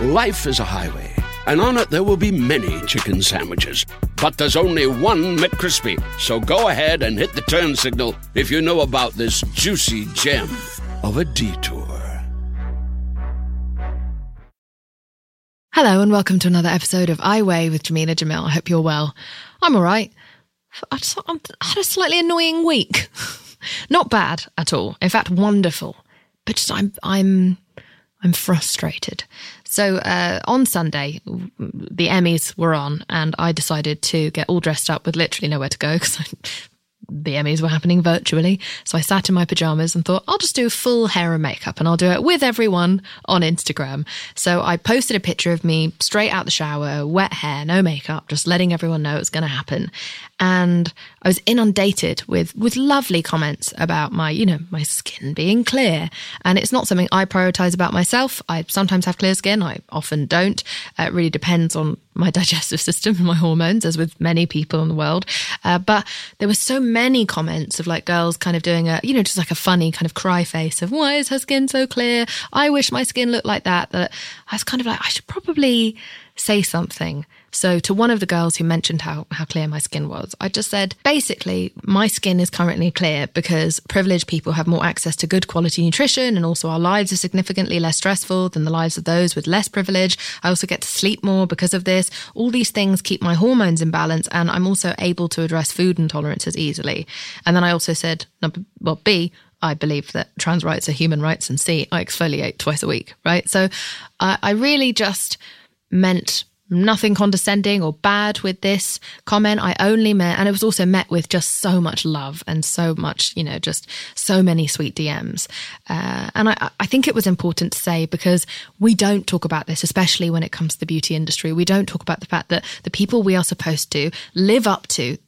Life is a highway, and on it there will be many chicken sandwiches. But there's only one McCrispy. So go ahead and hit the turn signal if you know about this juicy gem of a detour. Hello, and welcome to another episode of I Weigh with Jamila Jamil. I hope you're well. I'm all right. I just I had a slightly annoying week. Not bad at all. In fact, wonderful. But just I'm I'm I'm frustrated. So uh, on Sunday, the Emmys were on, and I decided to get all dressed up with literally nowhere to go because the Emmys were happening virtually. So I sat in my pajamas and thought, I'll just do full hair and makeup and I'll do it with everyone on Instagram. So I posted a picture of me straight out the shower, wet hair, no makeup, just letting everyone know it's going to happen. And I was inundated with, with lovely comments about my, you know, my skin being clear. And it's not something I prioritize about myself. I sometimes have clear skin. I often don't. Uh, it really depends on my digestive system and my hormones, as with many people in the world. Uh, but there were so many comments of like girls kind of doing a, you know, just like a funny kind of cry face of why is her skin so clear? I wish my skin looked like that. That I was kind of like, I should probably say something. So to one of the girls who mentioned how, how clear my skin was, I just said, basically, my skin is currently clear because privileged people have more access to good quality nutrition and also our lives are significantly less stressful than the lives of those with less privilege. I also get to sleep more because of this. All these things keep my hormones in balance and I'm also able to address food intolerances easily. And then I also said, well, B, I believe that trans rights are human rights, and C, I exfoliate twice a week, right? So uh, I really just meant nothing condescending or bad with this comment. I only met, and it was also met with just so much love and so much, you know, just so many sweet DMs. Uh, and I, I think it was important to say because we don't talk about this, especially when it comes to the beauty industry. We don't talk about the fact that the people we are supposed to live up to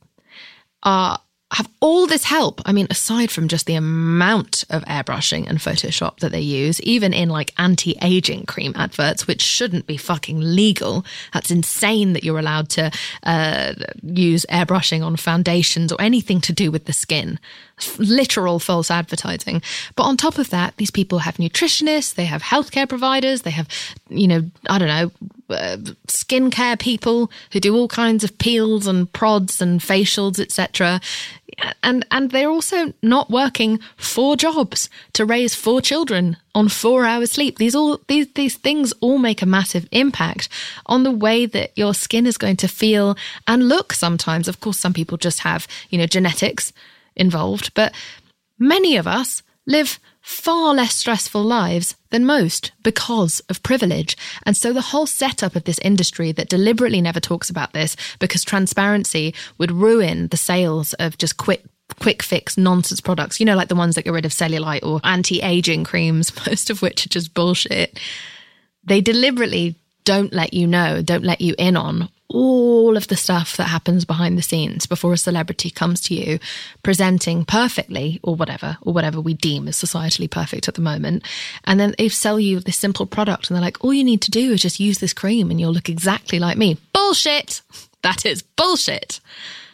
are have all this help. I mean, aside from just the amount of airbrushing and Photoshop that they use, even in like anti aging cream adverts, which shouldn't be fucking legal. That's insane that you're allowed to uh, use airbrushing on foundations or anything to do with the skin. Literal false advertising. But on top of that, these people have nutritionists, they have healthcare providers, they have, you know, I don't know, uh, skincare people who do all kinds of peels and prods and facials, etc and and they're also not working four jobs to raise four children on four hours sleep. These all these these things all make a massive impact on the way that your skin is going to feel and look sometimes. Of course some people just have you know genetics involved but many of us live far less stressful lives than most because of privilege. And so the whole setup of this industry that deliberately never talks about this because transparency would ruin the sales of just quick quick fix nonsense products, you know, like the ones that get rid of cellulite or anti aging creams, most of which are just bullshit. They deliberately don't let you know, don't let you in on all of the stuff that happens behind the scenes before a celebrity comes to you presenting perfectly or whatever, or whatever we deem as societally perfect at the moment. And then they sell you this simple product and they're like, all you need to do is just use this cream and you'll look exactly like me. Bullshit! That is bullshit.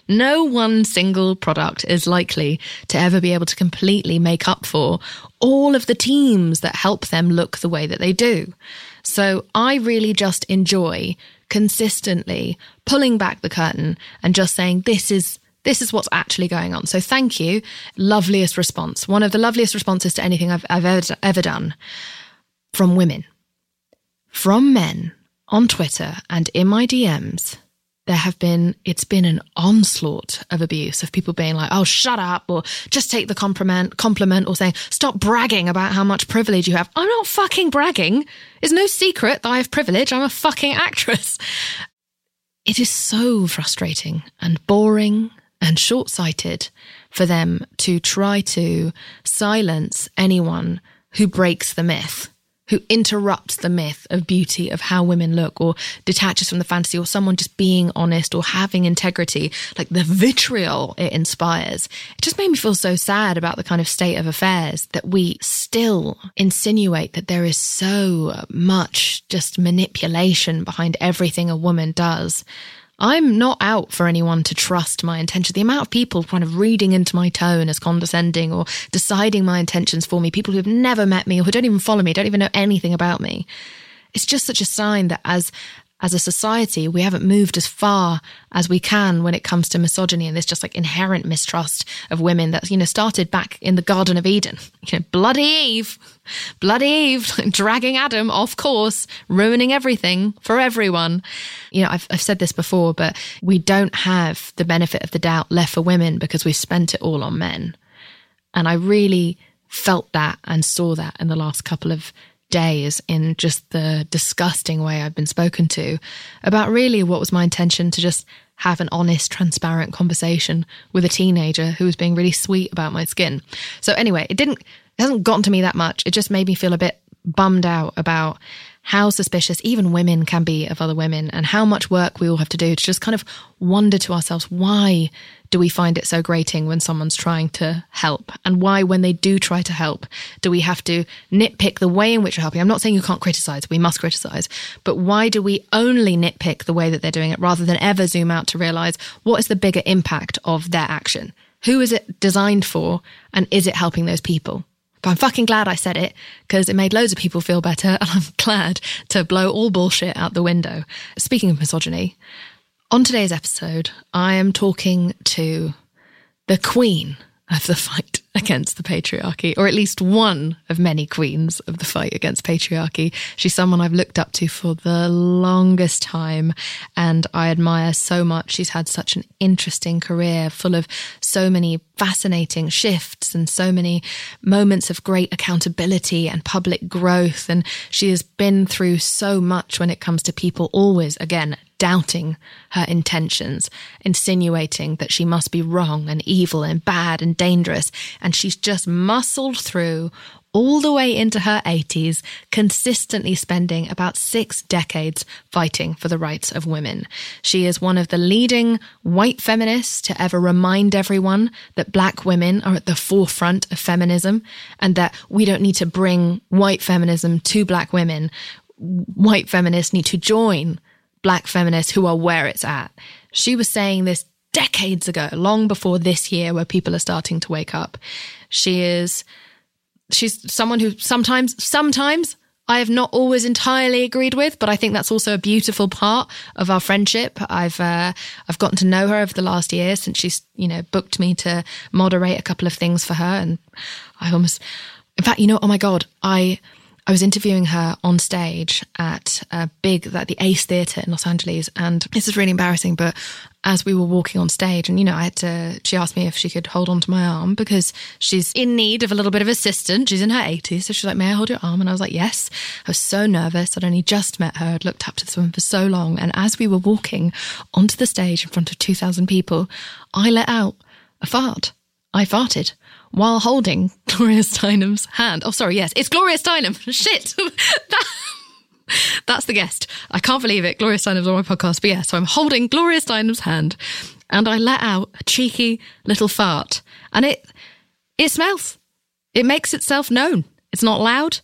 No one single product is likely to ever be able to completely make up for all of the teams that help them look the way that they do. So I really just enjoy consistently pulling back the curtain and just saying, this is this is what's actually going on. So thank you. Loveliest response. One of the loveliest responses to anything I've, I've ever, ever done from women, from men on Twitter and in my DMs there have been, it's been an onslaught of abuse of people being like, oh, shut up, or just take the compliment, compliment, or saying, stop bragging about how much privilege you have. I'm not fucking bragging. It's no secret that I have privilege. I'm a fucking actress. It is so frustrating and boring and short sighted for them to try to silence anyone who breaks the myth who interrupts the myth of beauty of how women look or detaches from the fantasy or someone just being honest or having integrity, like the vitriol it inspires. It just made me feel so sad about the kind of state of affairs that we still insinuate that there is so much just manipulation behind everything a woman does. I'm not out for anyone to trust my intention. The amount of people kind of reading into my tone as condescending or deciding my intentions for me, people who have never met me or who don't even follow me, don't even know anything about me. It's just such a sign that as as a society, we haven't moved as far as we can when it comes to misogyny and this just like inherent mistrust of women that, you know, started back in the Garden of Eden. You know, bloody Eve, bloody Eve, dragging Adam off course, ruining everything for everyone. You know, I've, I've said this before, but we don't have the benefit of the doubt left for women because we've spent it all on men. And I really felt that and saw that in the last couple of days in just the disgusting way I've been spoken to about really what was my intention to just have an honest, transparent conversation with a teenager who was being really sweet about my skin. So anyway, it didn't, it hasn't gotten to me that much. It just made me feel a bit bummed out about how suspicious even women can be of other women and how much work we all have to do to just kind of wonder to ourselves why do we find it so grating when someone's trying to help? And why when they do try to help do we have to nitpick the way in which we're helping? I'm not saying you can't criticize. We must criticize. But why do we only nitpick the way that they're doing it rather than ever zoom out to realize what is the bigger impact of their action? Who is it designed for and is it helping those people but I'm fucking glad I said it because it made loads of people feel better. And I'm glad to blow all bullshit out the window. Speaking of misogyny, on today's episode, I am talking to the queen of the fight against the patriarchy, or at least one of many queens of the fight against patriarchy. She's someone I've looked up to for the longest time and I admire so much. She's had such an interesting career full of so many fascinating shifts and so many moments of great accountability and public growth. And she has been through so much when it comes to people always, again, doubting her intentions, insinuating that she must be wrong and evil and bad and dangerous. She's just muscled through all the way into her 80s, consistently spending about six decades fighting for the rights of women. She is one of the leading white feminists to ever remind everyone that black women are at the forefront of feminism and that we don't need to bring white feminism to black women. White feminists need to join black feminists who are where it's at. She was saying this decades ago, long before this year where people are starting to wake up. She is, she's someone who sometimes, sometimes I have not always entirely agreed with, but I think that's also a beautiful part of our friendship. I've uh, I've gotten to know her over the last year since she's you know booked me to moderate a couple of things for her, and I almost, in fact, you know, oh my god, I I was interviewing her on stage at a big, like the Ace Theatre in Los Angeles. And this is really embarrassing, but as we were walking on stage, and you know, I had to, she asked me if she could hold onto my arm because she's in need of a little bit of assistance. She's in her 80s. So she's like, May I hold your arm? And I was like, Yes. I was so nervous. I'd only just met her. I'd looked up to this woman for so long. And as we were walking onto the stage in front of 2,000 people, I let out a fart. I farted while holding Gloria Steinem's hand. Oh, sorry, yes, it's Gloria Steinem. Shit. That's the guest. I can't believe it. Gloria Steinem's on my podcast. But yeah, so I'm holding Gloria Steinem's hand and I let out a cheeky little fart and it, it smells. It makes itself known. It's not loud.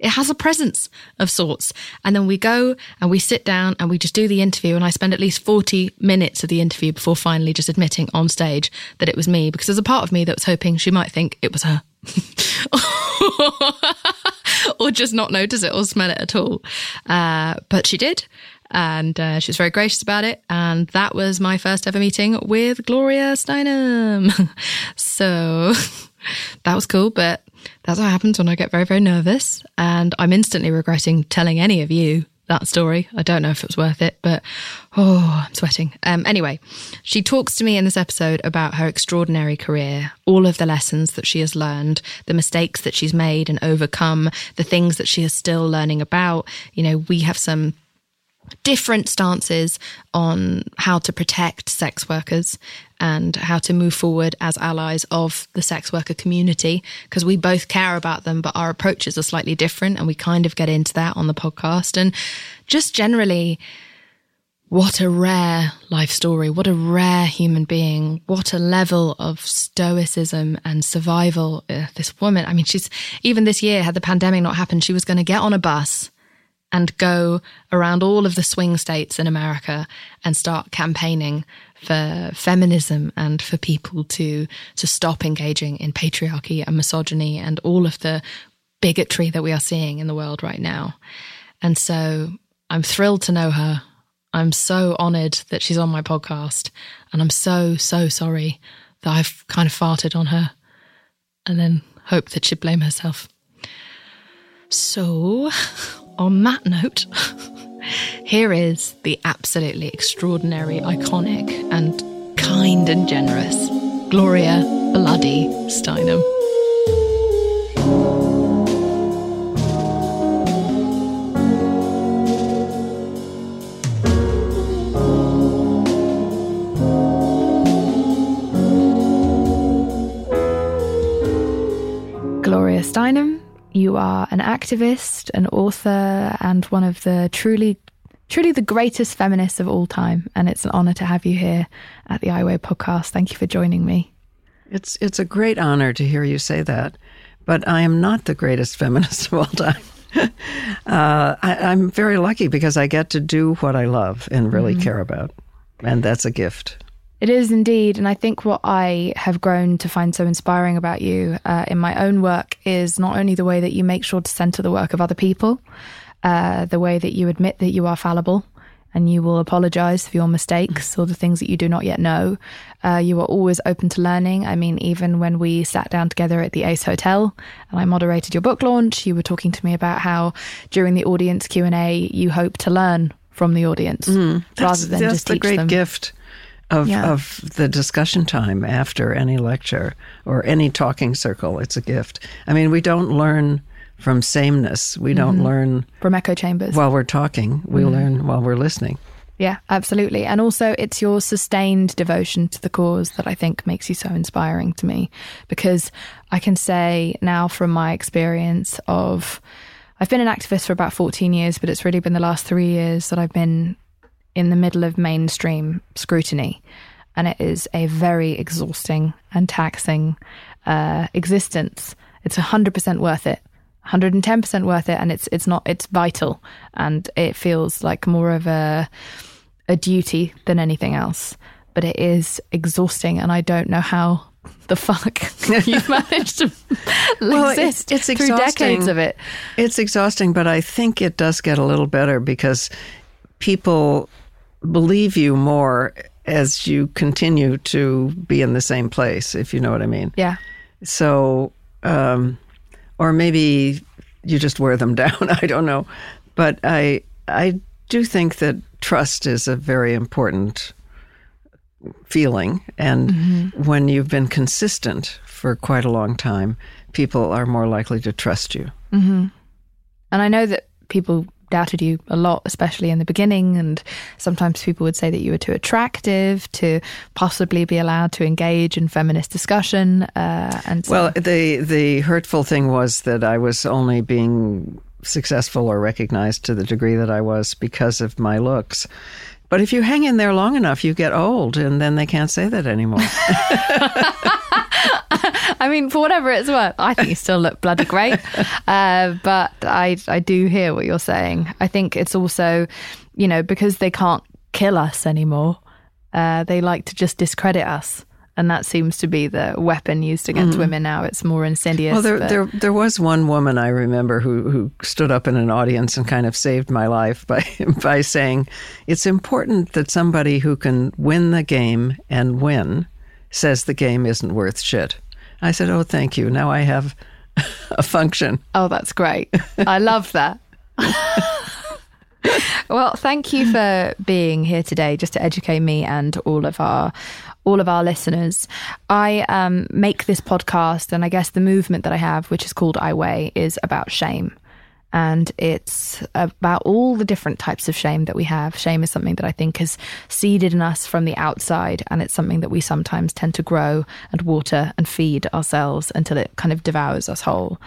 It has a presence of sorts. And then we go and we sit down and we just do the interview. And I spend at least 40 minutes of the interview before finally just admitting on stage that it was me because there's a part of me that was hoping she might think it was her. or just not notice it or smell it at all. Uh, but she did. And uh, she was very gracious about it. And that was my first ever meeting with Gloria Steinem. so that was cool. But that's what happens when I get very, very nervous. And I'm instantly regretting telling any of you that story. I don't know if it was worth it, but oh, I'm sweating. Um, anyway, she talks to me in this episode about her extraordinary career, all of the lessons that she has learned, the mistakes that she's made and overcome, the things that she is still learning about. You know, we have some different stances on how to protect sex workers and how to move forward as allies of the sex worker community because we both care about them, but our approaches are slightly different. And we kind of get into that on the podcast. And just generally, what a rare life story. What a rare human being. What a level of stoicism and survival. Uh, this woman, I mean, she's even this year, had the pandemic not happened, she was going to get on a bus and go around all of the swing states in America and start campaigning for feminism and for people to to stop engaging in patriarchy and misogyny and all of the bigotry that we are seeing in the world right now. And so I'm thrilled to know her. I'm so honored that she's on my podcast and I'm so so sorry that I've kind of farted on her and then hope that she'd blame herself. So, on that note, here is the absolutely extraordinary, iconic, and kind and generous Gloria Bloody Steinem. Gloria Steinem, you are an activist, an author, and one of the truly, truly the greatest feminists of all time. And it's an honor to have you here at the I Weigh podcast. Thank you for joining me. It's it's a great honor to hear you say that, but I am not the greatest feminist of all time. uh, I, am very lucky because I get to do what I love and really mm-hmm. care about, and that's a gift. It is indeed. And I think what I have grown to find so inspiring about you uh, in my own work is not only the way that you make sure to center the work of other people, uh, the way that you admit that you are fallible and you will apologize for your mistakes or the things that you do not yet know. Uh, you are always open to learning. I mean, even when we sat down together at the Ace Hotel and I moderated your book launch, you were talking to me about how during the audience Q and A, you hope to learn from the audience mm, rather than just teach the great them. gift of, yeah. of the discussion time after any lecture or any talking circle. It's a gift. I mean, we don't learn from sameness. We don't mm-hmm. learn from echo chambers while we're talking. We mm-hmm. learn while we're listening. Yeah, absolutely. And also, it's your sustained devotion to the cause that I think makes you so inspiring to me. Because I can say now from my experience of, I've been an activist for about 14 years, but it's really been the last three years that I've been in the middle of mainstream scrutiny. And it is a very exhausting and taxing uh, existence. It's 100% worth it. 110% worth it and it's it's not it's vital and it feels like more of a a duty than anything else but it is exhausting and I don't know how the fuck you've managed to well, exist it's, it's through decades of it. It's exhausting, but I think it does get a little better because people believe you more as you continue to be in the same place, if you know what I mean. Yeah. So, um, or maybe you just wear them down. I don't know, but I I do think that trust is a very important feeling, and mm-hmm. when you've been consistent for quite a long time, people are more likely to trust you. Mm-hmm. And I know that people doubted you a lot, especially in the beginning. And sometimes people would say that you were too attractive to possibly be allowed to engage in feminist discussion. Uh, and so. well, the the hurtful thing was that I was only being successful or recognized to the degree that I was because of my looks. But if you hang in there long enough, you get old, and then they can't say that anymore. I mean, for whatever it's worth, I think you still look bloody great. Uh, but I, I do hear what you're saying. I think it's also, you know, because they can't kill us anymore, uh, they like to just discredit us. And that seems to be the weapon used against mm women now. It's more insidious. Well, there, but... there, there was one woman I remember who, who stood up in an audience and kind of saved my life by, by saying, It's important that somebody who can win the game and win says the game isn't worth shit. I said, Oh, thank you. Now I have a function. Oh, that's great. I love that. well, thank you for being here today just to educate me and all of our all of our listeners. I um, make this podcast, and I guess the movement that I have, which is called I Weigh, is about shame. And it's about all the different types of shame that we have. Shame is something that I think is seeded in us from the outside, and it's something that we sometimes tend to grow and water and feed ourselves until it kind of devours us whole.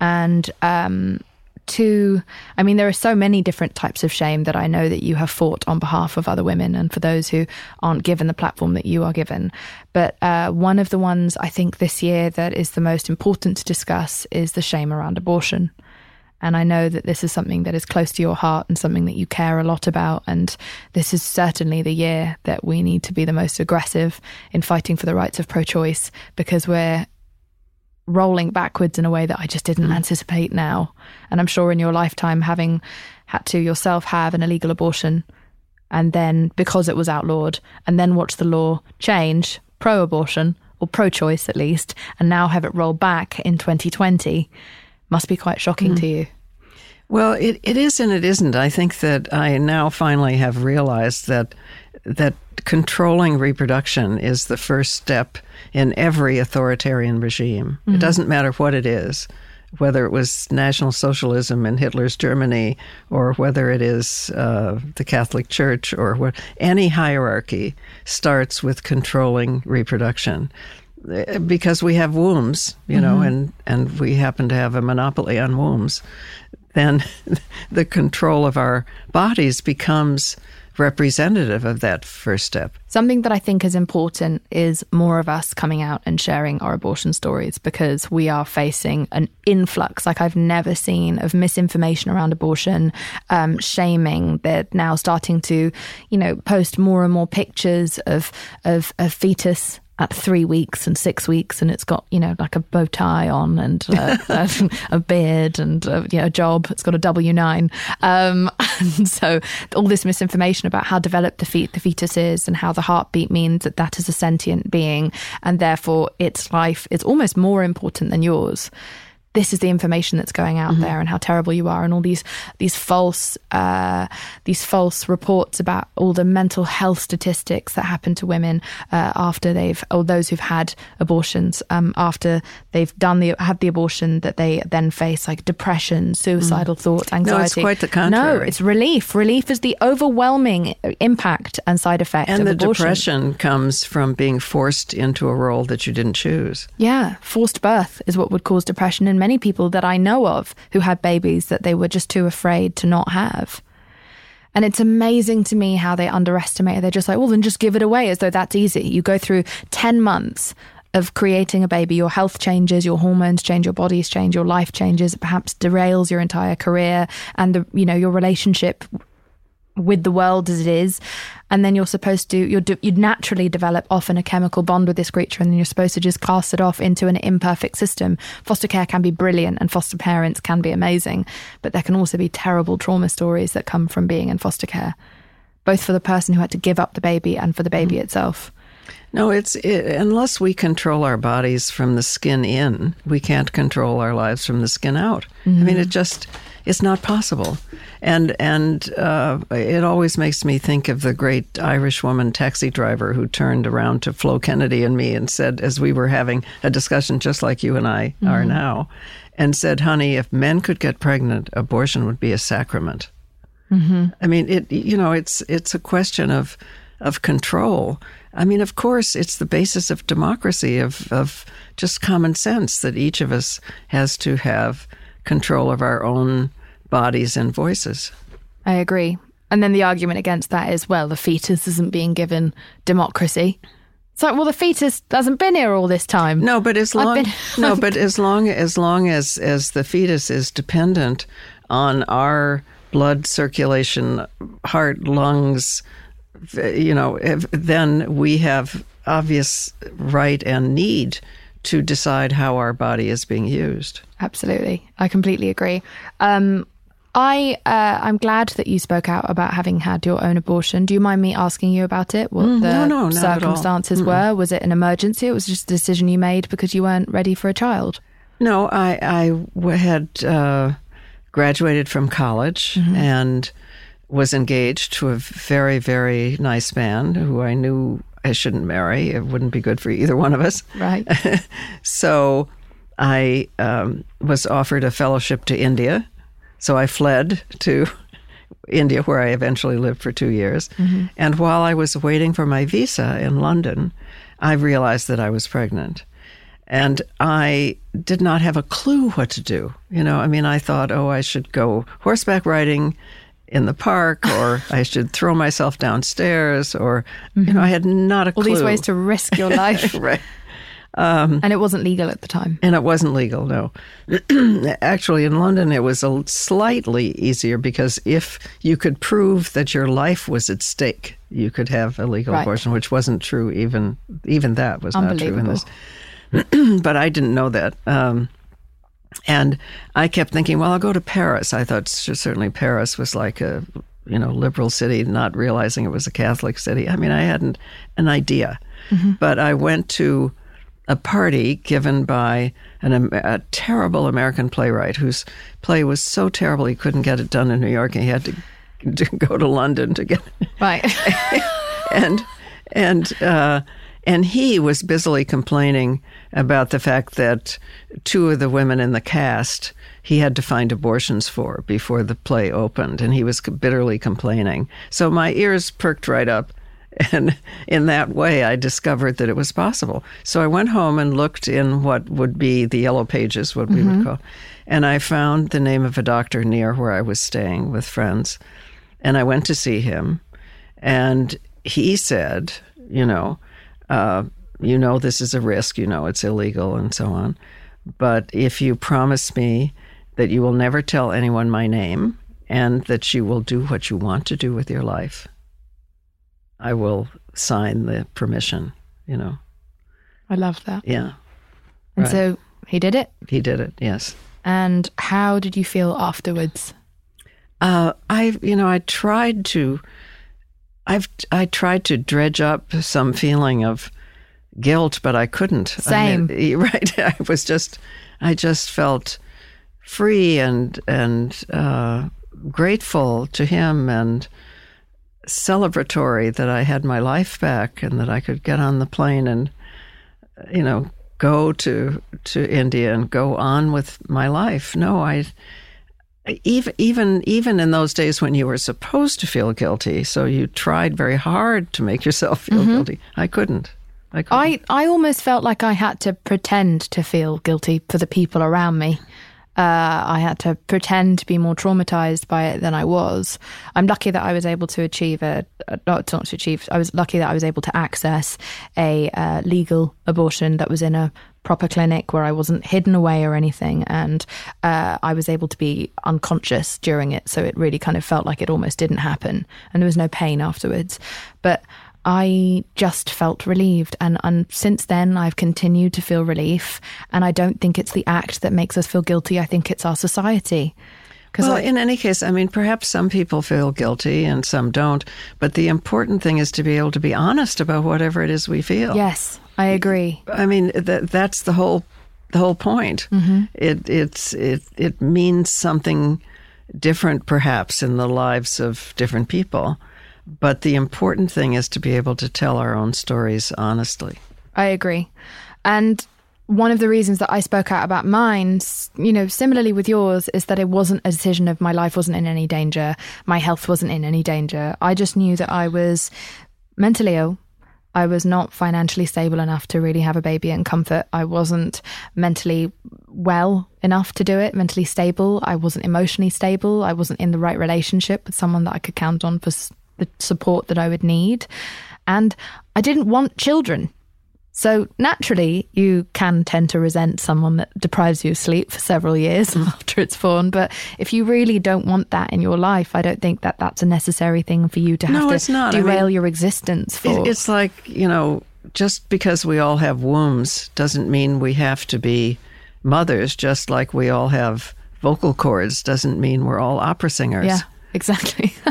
And um, to, I mean, there are so many different types of shame that I know that you have fought on behalf of other women and for those who aren't given the platform that you are given. But uh, one of the ones I think this year that is the most important to discuss is the shame around abortion. And I know that this is something that is close to your heart and something that you care a lot about. And this is certainly the year that we need to be the most aggressive in fighting for the rights of pro choice because we're rolling backwards in a way that I just didn't mm. anticipate now. And I'm sure in your lifetime, having had to yourself have an illegal abortion, and then because it was outlawed, and then watch the law change pro abortion, or pro choice at least, and now have it roll back in 2020, must be quite shocking mm. to you. Well, it, it is and it isn't. I think that I now finally have realized that that controlling reproduction is the first step in every authoritarian regime. Mm-hmm. It doesn't matter what it is, whether it was National Socialism in Hitler's Germany or whether it is uh, the Catholic Church or what. Any hierarchy starts with controlling reproduction because we have wombs, you know, mm-hmm. and, and we happen to have a monopoly on wombs, then the control of our bodies becomes representative of that first step. Something that I think is important is more of us coming out and sharing our abortion stories because we are facing an influx like I've never seen of misinformation around abortion, um, shaming. They're now starting to, you know, post more and more pictures of of, a fetus at three weeks and six weeks, and it's got you know like a bow tie on and uh, a, a, beard and uh, you know, a job. It's got a W nine, um, and so all this misinformation about how developed the, fet- the fetus is and how the heartbeat means that that is a sentient being, and therefore its life is almost more important than yours this is the information that's going out mm-hmm. there and how terrible you are and all these these false uh, these false reports about all the mental health statistics that happen to women uh, after they've or those who've had abortions um, after they've done the had the abortion that they then face like depression suicidal mm. thoughts anxiety no it's quite the contrary no it's relief relief is the overwhelming impact and side effect and of the abortion. depression comes from being forced into a role that you didn't choose yeah forced birth is what would cause depression in many people that I know of who had babies that they were just too afraid to not have. And it's amazing to me how they underestimate it. They're just like, well, then just give it away as though that's easy. You go through 10 months of creating a baby, your health changes, your hormones change, your bodies change, your life changes, it perhaps derails your entire career and the, you know, your relationship with the world as it is and then you're supposed to you're you'd naturally develop often a chemical bond with this creature and then you're supposed to just cast it off into an imperfect system foster care can be brilliant and foster parents can be amazing but there can also be terrible trauma stories that come from being in foster care both for the person who had to give up the baby and for the baby mm. itself no, it's it, unless we control our bodies from the skin in, we can't control our lives from the skin out. Mm-hmm. I mean, it just it's not possible. And and uh, it always makes me think of the great Irish woman taxi driver who turned around to Flo Kennedy and me and said, as we were having a discussion just like you and I mm-hmm. are now, and said, "Honey, if men could get pregnant, abortion would be a sacrament." Mm-hmm. I mean, it. You know, it's it's a question of of control. I mean, of course, it's the basis of democracy, of, of just common sense that each of us has to have control of our own bodies and voices. I agree. And then the argument against that is well, the fetus isn't being given democracy. It's like, well, the fetus hasn't been here all this time. No, but as long been, no, but as long as long as as the fetus is dependent on our blood circulation, heart, lungs, you know, then we have obvious right and need to decide how our body is being used. Absolutely, I completely agree. Um, I uh, I'm glad that you spoke out about having had your own abortion. Do you mind me asking you about it? What mm, the no, no, circumstances were? Was it an emergency? It was just a decision you made because you weren't ready for a child. No, I I had uh, graduated from college mm-hmm. and was engaged to a very, very nice man who I knew I shouldn't marry. It wouldn't be good for either one of us. Right. so I um, was offered a fellowship to India. So I fled to India, where I eventually lived for two years. And while I was waiting for my visa in London, I realized that I was pregnant. And I did not have a clue what to do. You know, I mean, I thought, oh, I should go horseback riding in the park, or I should throw myself downstairs, or, you know, mm-hmm. I had not a clue. All clue. these ways to risk your life. right. Um, um, and it wasn't legal at the time. And it wasn't legal, no. Actually, in London, it was a slightly easier because if you could prove that your life was at stake, you could have a legal Right. abortion, which wasn't true. Even even that was not true in this. but I didn't know that. Um, and I kept thinking, well, I'll go to Paris. I thought certainly Paris was like a you know liberal city, not realizing it was a Catholic city. I mean, I hadn't an idea. But I went to a party given by an, a terrible American playwright whose play was so terrible he couldn't get it done in New York, and he had to, to go to London to get it. Right. and and uh, and he was busily complaining about the fact that two of the women in the cast he had to find abortions for before the play opened, and he was bitterly complaining. So my ears perked right up. And in that way, I discovered that it was possible. So I went home and looked in what would be the yellow pages, what we would mm-hmm. call, and I found the name of a doctor near where I was staying with friends. And I went to see him. And he said, you know, uh, you know, this is a risk, you know, it's illegal and so on. But if you promise me that you will never tell anyone my name and that you will do what you want to do with your life, I will sign the permission, you know. I love that. Yeah, And Right. so he did it. he did it, yes. And how did you feel afterwards? Uh, I, you know, I tried to, I've, I tried to dredge up some feeling of guilt, but I couldn't. Same. I mean, right. I was just, I just felt free and and uh, grateful to him and celebratory that I had my life back and that I could get on the plane and, you know, go to to India and go on with my life. No, I even even even in those days when you were supposed to feel guilty, so you tried very hard to make yourself feel guilty. I couldn't. I couldn't. I, I almost felt like I had to pretend to feel guilty for the people around me. Uh, I had to pretend to be more traumatized by it than I was. I'm lucky that I was able to achieve a, a not not to achieve. I was lucky that I was able to access a uh, legal abortion that was in a proper clinic where I wasn't hidden away or anything, and uh, I was able to be unconscious during it. So it really kind of felt like it almost didn't happen, and there was no pain afterwards. But I just felt relieved. And, and since then, I've continued to feel relief. And I don't think it's the act that makes us feel guilty. I think it's our society. Because Well, in any case, I mean, perhaps some people feel guilty and some don't, but the important thing is to be able to be honest about whatever it is we feel. yes, I agree. I mean, that that's the whole the whole point. Mm-hmm. It it's it it means something different, perhaps, in the lives of different people. But the important thing is to be able to tell our own stories honestly. I agree. And one of the reasons that I spoke out about mine, you know, similarly with yours, is that it wasn't a decision of my life wasn't in any danger. My health wasn't in any danger. I just knew that I was mentally ill. I was not financially stable enough to really have a baby in comfort. I wasn't mentally well enough to do it, mentally stable. I wasn't emotionally stable. I wasn't in the right relationship with someone that I could count on for the support that I would need. And I didn't want children. So naturally, you can tend to resent someone that deprives you of sleep for several years after it's born. But if you really don't want that in your life, I don't think that that's a necessary thing for you to have No, to it's not. I derail mean, your existence for. It's like you know, just because we all have wombs doesn't mean we have to be mothers. Just like we all have vocal cords doesn't mean we're all opera singers. yeah, exactly.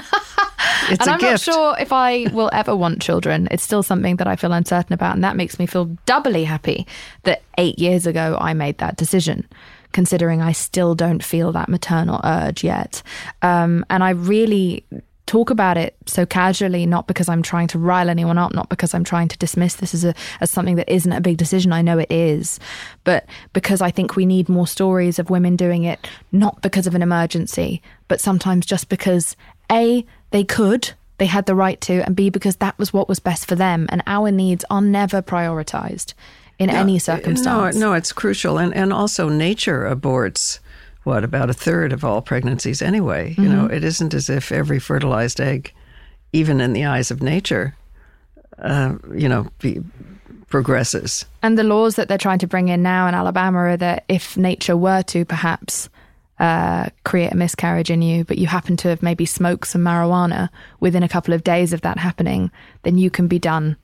it's and a I'm gift. not sure if I will ever want children. It's still something that I feel uncertain about, and that makes me feel doubly happy that eight years ago I made that decision. Considering I still don't feel that maternal urge yet, um, and I really talk about it so casually, not because I'm trying to rile anyone up, not because I'm trying to dismiss this as a as something that isn't a big decision. I know it is, but because I think we need more stories of women doing it, not because of an emergency, but sometimes just because a they could, they had the right to, and b because that was what was best for them, and our needs are never prioritized in any circumstance. No, no, it's crucial, and and also nature aborts what about a third of all pregnancies anyway. Mm-hmm. You know, it isn't as if every fertilized egg, even in the eyes of nature, uh, you know, be, progresses. And the laws that they're trying to bring in now in Alabama are that if nature were to perhaps uh, create a miscarriage in you, but you happen to have maybe smoked some marijuana within a couple of days of that happening, then you can be done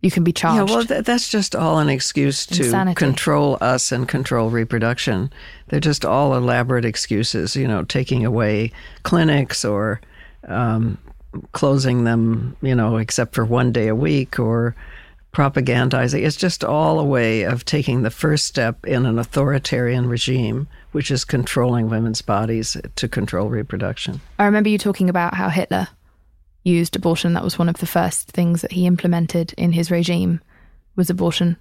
you can be charged. Yeah, well, th- that's just all an excuse to Insanity. control us and control reproduction. They're just all elaborate excuses, you know, taking away clinics or um, closing them, you know, except for one day a week or propagandizing. It's just all a way of taking the first step in an authoritarian regime, which is controlling women's bodies to control reproduction. I remember you talking about how Hitler used abortion. That was one of the first things that he implemented in his regime was abortion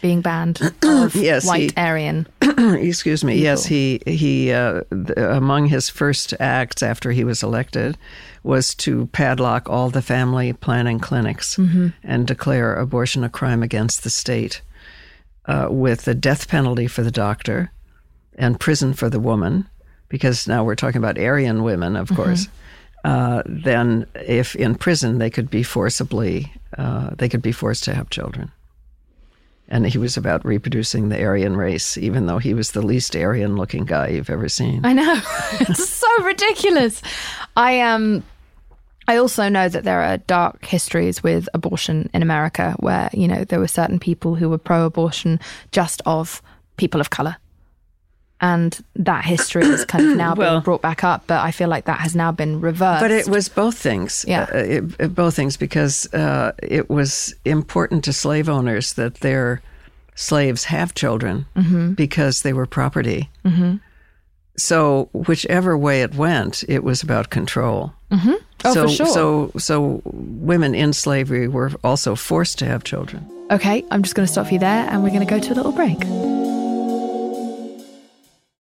being banned of yes, white he, Aryan. excuse me. people. Yes, he he uh, th- among his first acts after he was elected was to padlock all the family planning clinics Mm-hmm. and declare abortion a crime against the state, uh, with the death penalty for the doctor and prison for the woman, because now we're talking about Aryan women, of course. Uh, then, if in prison, they could be forcibly uh, they could be forced to have children and he was about reproducing the Aryan race, even though he was the least Aryan looking guy you've ever seen. I know. it's so ridiculous. I um I also know that there are dark histories with abortion in America where, you know, there were certain people who were pro abortion just of people of colour. And that history is kind of now Well- being brought back up, but I feel like that has now been reversed. But it was both things. Yeah. Uh, it, it- both things because uh, it was important to slave owners that their slaves have children Mm-hmm. because they were property. So whichever way it went, it was about control. Oh, so, for sure. So, so women in slavery were also forced to have children. Okay, I'm just going to stop you there and we're going to go to a little break.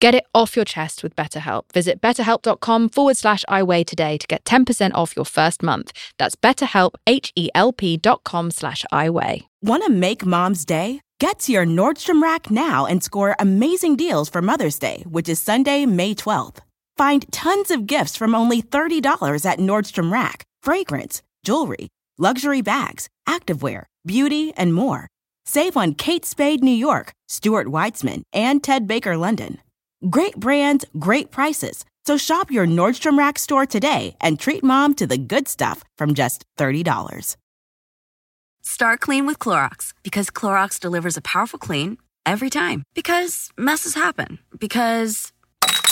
Get it off your chest with BetterHelp. Visit betterhelp.com forward slash iWeigh today to get 10% off your first month. That's betterhelp, H-E-L-P dot com slash iWeigh. Want to make mom's day? Get to your Nordstrom Rack now and score amazing deals for Mother's Day, which is Sunday, May 12th. Find tons of gifts from only $30 at Nordstrom Rack fragrance, jewelry, luxury bags, activewear, beauty, and more. Save on Kate Spade New York, Stuart Weitzman, and Ted Baker London. Great brands, great prices. So shop your Nordstrom Rack store today and treat mom to the good stuff from just $30. Start clean with Clorox because Clorox delivers a powerful clean every time. Because messes happen. Because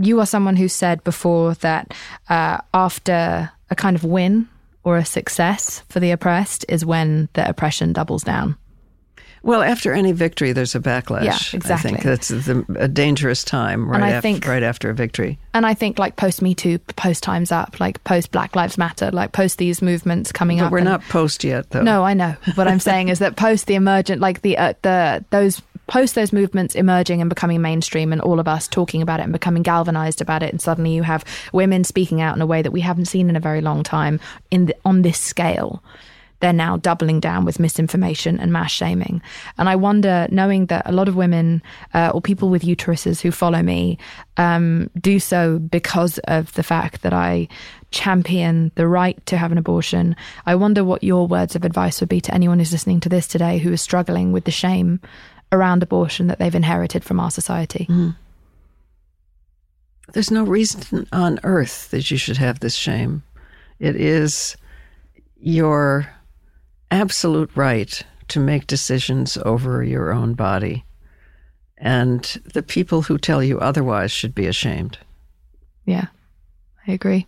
You are someone who said before that uh, after a kind of win or a success for the oppressed is when the oppression doubles down. Well, after any victory, there's a backlash. Yeah, exactly. I think that's the, a dangerous time right, af- think- right after a victory. And I think like post Me Too, post Times Up, like post Black Lives Matter, like post these movements coming But up. we're and- not post yet, though. No, I know. What I'm saying is that post the emergent, like the uh, the those post those movements emerging and becoming mainstream, and all of us talking about it and becoming galvanized about it, and suddenly you have women speaking out in a way that we haven't seen in a very long time in the, on this scale. They're now doubling down with misinformation and mass shaming. And I wonder, knowing that a lot of women uh, or people with uteruses who follow me um, do so because of the fact that I champion the right to have an abortion, I wonder what your words of advice would be to anyone who's listening to this today who is struggling with the shame around abortion that they've inherited from our society. Hmm. There's no reason on earth that you should have this shame. It is your absolute right to make decisions over your own body. And the people who tell you otherwise should be ashamed. Yeah, I agree.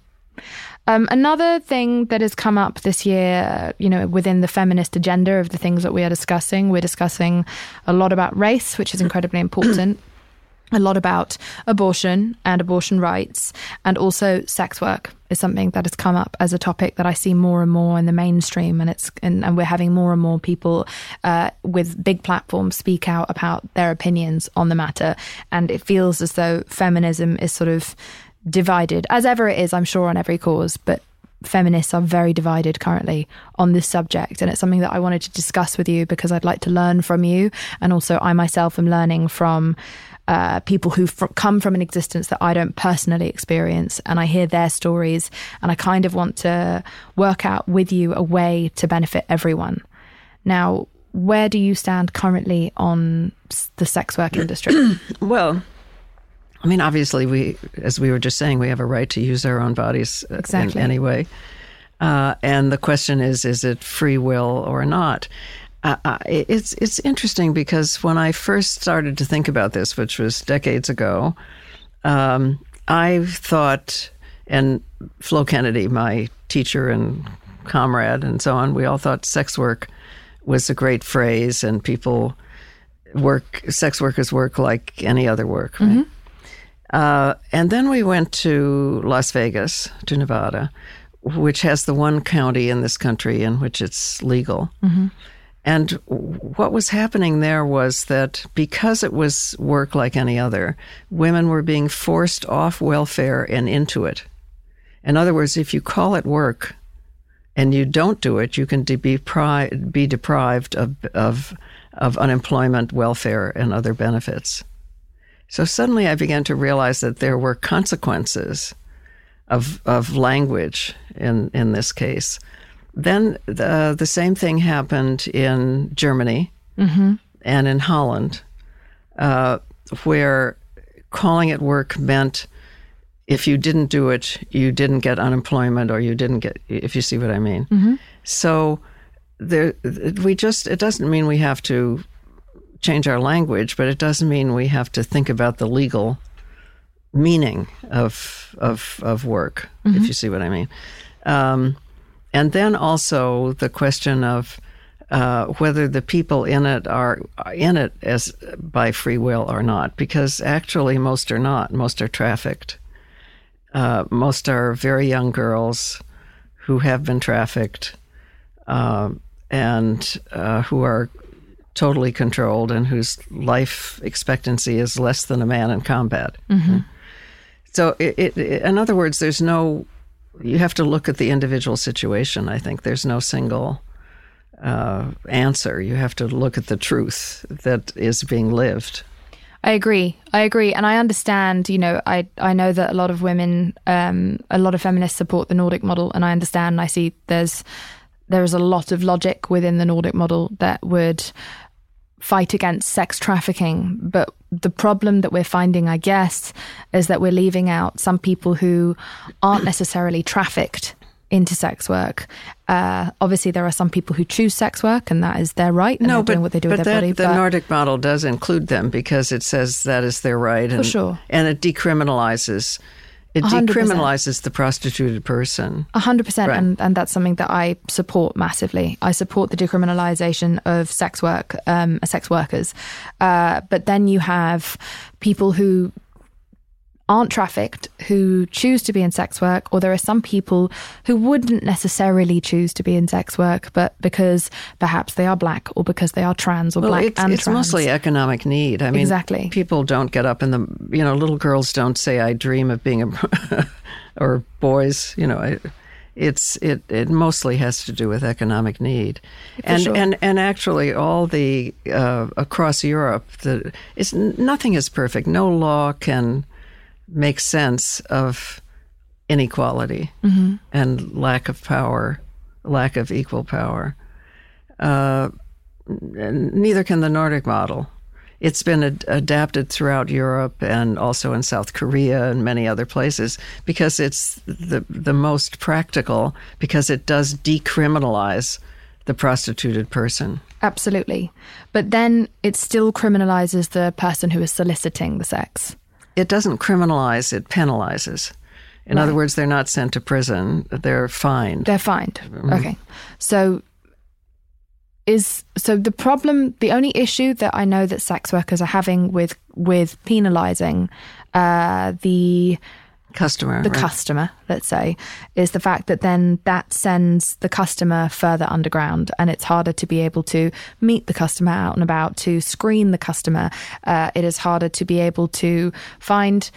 Um, another thing that has come up this year, you know, within the feminist agenda of the things that we are discussing, we're discussing a lot about race, which is incredibly important, a lot about abortion and abortion rights, and also sex work is something that has come up as a topic that I see more and more in the mainstream, and it's and, and we're having more and more people uh, with big platforms speak out about their opinions on the matter, and it feels as though feminism is sort of divided, as ever it is, I'm sure, on every cause, but feminists are very divided currently on this subject. And it's something that I wanted to discuss with you because I'd like to learn from you. And also, I myself am learning from uh, people who fr- come from an existence that I don't personally experience. And I hear their stories. And I kind of want to work out with you a way to benefit everyone. Now, where do you stand currently on s- the sex work industry? Well, I mean, obviously, we, as we were just saying, we have a right to use our own bodies uh, Exactly. in any way. Uh, and the question is, is it free will or not? Uh, uh, it's it's interesting because when I first started to think about this, which was decades ago, um, I thought, and Flo Kennedy, my teacher and comrade, and so on, we all thought sex work was a great phrase, and people work sex workers work like any other work. Right? Uh, and then we went to Las Vegas, to Nevada, which has the one county in this country in which it's legal. And what was happening there was that because it was work like any other, women were being forced off welfare and into it. In other words, if you call it work and you don't do it, you can de- be, pri- be deprived of, of, of unemployment, welfare, and other benefits. So suddenly I began to realize that there were consequences of, of language in, in this case. Then the, the same thing happened in Germany and in Holland, uh, where calling it work meant if you didn't do it, you didn't get unemployment or you didn't get, if you see what I mean. So there, we just, it doesn't mean we have to change our language, but it doesn't mean we have to think about the legal meaning of of of work, if you see what I mean. Um, and then also the question of uh, whether the people in it are in it as by free will or not, because actually most are not. Most are trafficked. Uh, most are very young girls who have been trafficked um, and uh, who are totally controlled and whose life expectancy is less than a man in combat. So, it, it, in other words, there's no. You have to look at the individual situation. I think there's no single uh, answer. You have to look at the truth that is being lived. I agree. I agree, and I understand. You know, I I know that a lot of women, um, a lot of feminists support the Nordic model, and I understand. I see there's there is a lot of logic within the Nordic model that would fight against sex trafficking. But the problem that we're finding, I guess, is that we're leaving out some people who aren't necessarily trafficked into sex work. Uh, obviously, there are some people who choose sex work, and that is their right. And no, but what they do with their that, body. the but Nordic model does include them because it says that is their right, and, sure. and it decriminalizes. It 100%. decriminalizes the prostituted person. A hundred percent, Right. and and that's something that I support massively. I support the decriminalisation of sex work, um, sex workers. Uh, but then you have people who aren't trafficked who choose to be in sex work, or there are some people who wouldn't necessarily choose to be in sex work, but because perhaps they are black, or because they are trans, or Well, black it's, and it's trans. mostly economic need. I mean, Exactly. People don't get up in the you know little girls don't say I dream of being a or boys. You know, I, it's it it mostly has to do with economic need, and sure. and and actually all the uh, across Europe the it's nothing is perfect. No law can make sense of inequality Mm-hmm. and lack of power, lack of equal power Uh, neither can the Nordic model. It's been ad- adapted throughout Europe and also in South Korea and many other places because it's the the most practical because it does decriminalize the prostituted person. Absolutely, but then it still criminalises the person who is soliciting the sex. It doesn't criminalize; it penalizes. In other words, they're not sent to prison; they're fined. They're fined. Okay. So is so the problem the only issue that I know that sex workers are having with with penalizing uh the Customer, the right? customer, let's say, is the fact that then that sends the customer further underground and it's harder to be able to meet the customer out and about, to screen the customer. Uh, it is harder to be able to find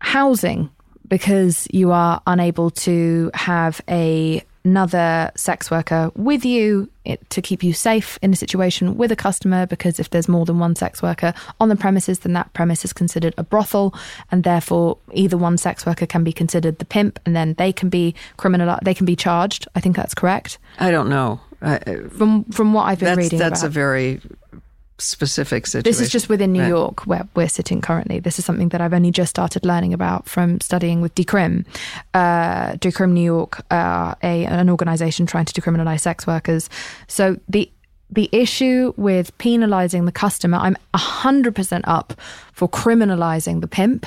housing because you are unable to have a another sex worker with you to keep you safe in a situation with a customer because if there's more than one sex worker on the premises then that premise is considered a brothel and therefore either one sex worker can be considered the pimp and then they can be criminal they can be charged i think that's correct I don't know. I, from from what i've been that's reading that's about. a very specific situation. This is just within New Right. York where we're sitting currently. This is something that I've only just started learning about from studying with Decrim. Uh, Decrim New York, uh, a, an organization trying to decriminalize sex workers. So the the issue with penalizing the customer, I'm 100% up for criminalizing the pimp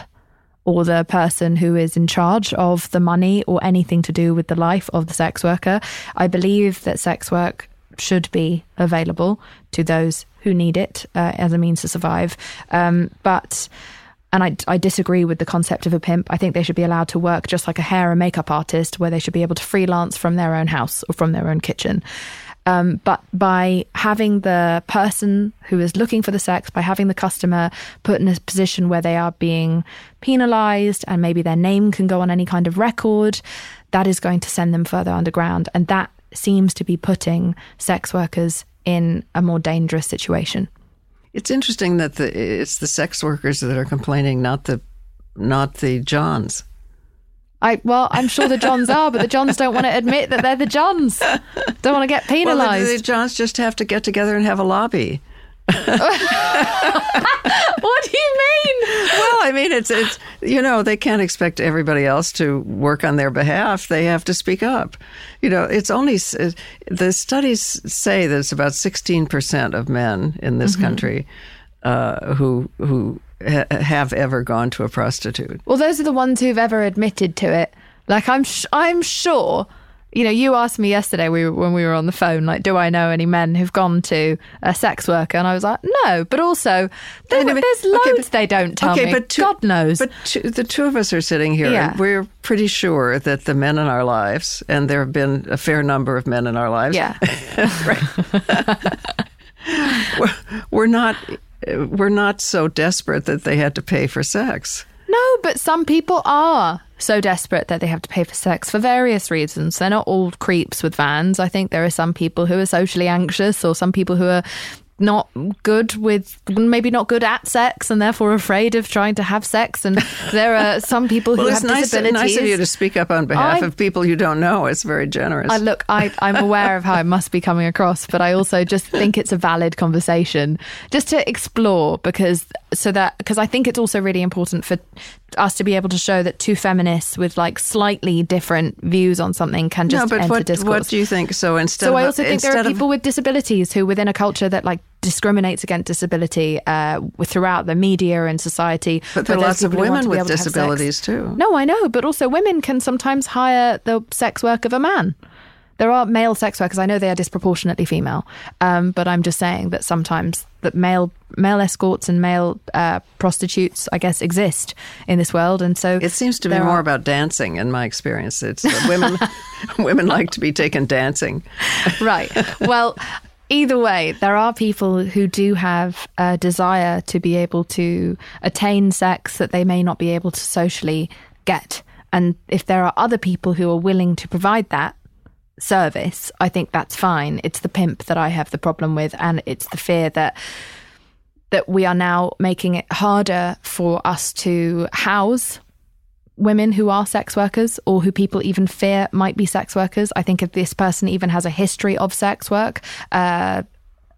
or the person who is in charge of the money or anything to do with the life of the sex worker. I believe that sex work should be available to those who need it uh, as a means to survive. Um, but and I, I disagree with the concept of a pimp. I think they should be allowed to work just like a hair and makeup artist, where they should be able to freelance from their own house or from their own kitchen. Um, but by having the person who is looking for the sex, by having the customer put in a position where they are being penalized and maybe their name can go on any kind of record, that is going to send them further underground. And that seems to be putting sex workers in a more dangerous situation. It's interesting that the it's the sex workers that are complaining, not the not the Johns. I well, I'm sure the Johns are, but the Johns don't want to admit that they're the Johns. Don't want to get Well, the, penalized. the Johns just have to get together and have a lobby. what do you mean? Well, I mean, it's it's you know they can't expect everybody else to work on their behalf. They have to speak up. You know, it's only uh, the studies say that it's about sixteen percent of men in this country uh, who who ha- have ever gone to a prostitute. Well, those are the ones who've ever admitted to it. Like I'm, sh- I'm sure. You know, you asked me yesterday we when we were on the phone, like, do I know any men who've gone to a sex worker? And I was like, no. But also, there, Anyway, there's okay, loads but- they don't tell okay, me. but two- God knows. But two, the two of us are sitting here, Yeah. and we're pretty sure that the men in our lives, and there have been a fair number of men in our lives, yeah, we're, we're not we're not so desperate that they had to pay for sex. no, but some people are so desperate that they have to pay for sex for various reasons. They're not all creeps with vans. I think there are some people who are socially anxious, or some people who are not good with maybe not good at sex and therefore afraid of trying to have sex and there are some people who well, have it's nice, disabilities nice of you to speak up on behalf I- of people you don't know. It's very generous. I look, I, I'm aware of how it must be coming across, but I also just think it's a valid conversation just to explore because so that because I think it's also really important for us to be able to show that two feminists with like slightly different views on something can just no, but enter what, discourse. what do you think? So instead so of, I also think there are instead of- people with disabilities who, within a culture that like discriminates against disability uh, throughout the media and society, But there are lots of people women with to disabilities too. No, I know, but also women can sometimes hire the sex work of a man. There are male sex workers. I know they are disproportionately female, um, but I'm just saying that sometimes that male male escorts and male uh, prostitutes, I guess, exist in this world, and so It seems to be more are- about dancing, in my experience. It's women. women like to be taken dancing. right. Well, either way, there are people who do have a desire to be able to attain sex that they may not be able to socially get. And if there are other people who are willing to provide that service, I think that's fine. It's the pimp that I have the problem with, and it's the fear that that we are now making it harder for us to house women who are sex workers or who people even fear might be sex workers. I think if this person even has a history of sex work, uh,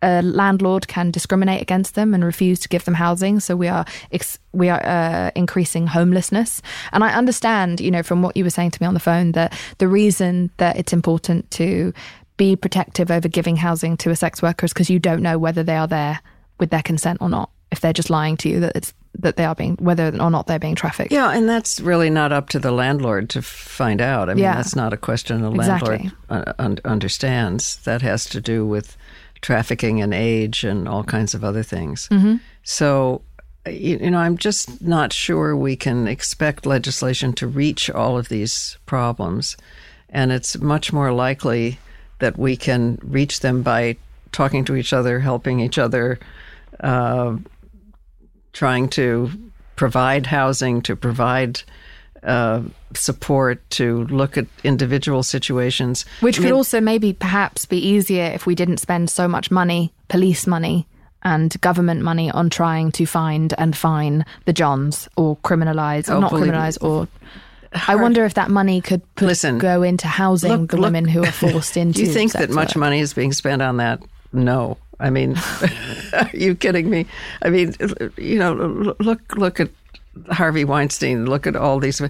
a landlord can discriminate against them and refuse to give them housing. So we are ex- we are uh, increasing homelessness. And I understand, you know, from what you were saying to me on the phone, that the reason that it's important to be protective over giving housing to a sex worker is because you don't know whether they are there with their consent or not. If they're just lying to you that it's that they are being whether or not they're being trafficked. Yeah, and that's really not up to the landlord to find out. I mean, Yeah. that's not a question the landlord uh, un- understands. That has to do with trafficking and age and all kinds of other things. Mm-hmm. So, you, you know, I'm just not sure we can expect legislation to reach all of these problems. And it's much more likely that we can reach them by talking to each other, helping each other, uh, trying to provide housing, to provide uh, support, to look at individual situations. Which I could mean, also maybe perhaps be easier if we didn't spend so much money, police money and government money on trying to find and fine the Johns or criminalize, or Oh, not criminalize, or. I wonder if that money could put, Listen, go into housing look- the look- women who are forced into. Do you think that much work. money is being spent on that? No. I mean, are you kidding me? I mean, you know, look look at Harvey Weinstein. Look at all these.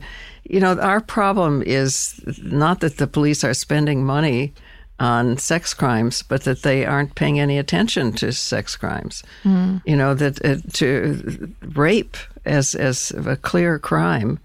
You know, our problem is not that the police are spending money on sex crimes, but that they aren't paying any attention to sex crimes. You know that uh, to rape as as a clear crime